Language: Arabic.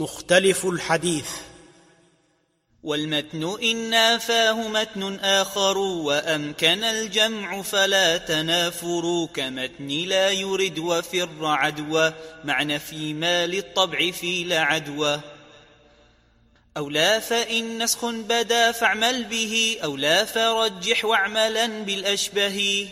مختلف الحديث. والمتن إن نافاه متن آخر وأمكن الجمع فلا تنافر كمتن لا يرد وفر عدوى معنى فيما للطبع في لعدوى. أو لا فإن نسخ بدا فاعمل به أو لا فرجح واعملا بالأشبه.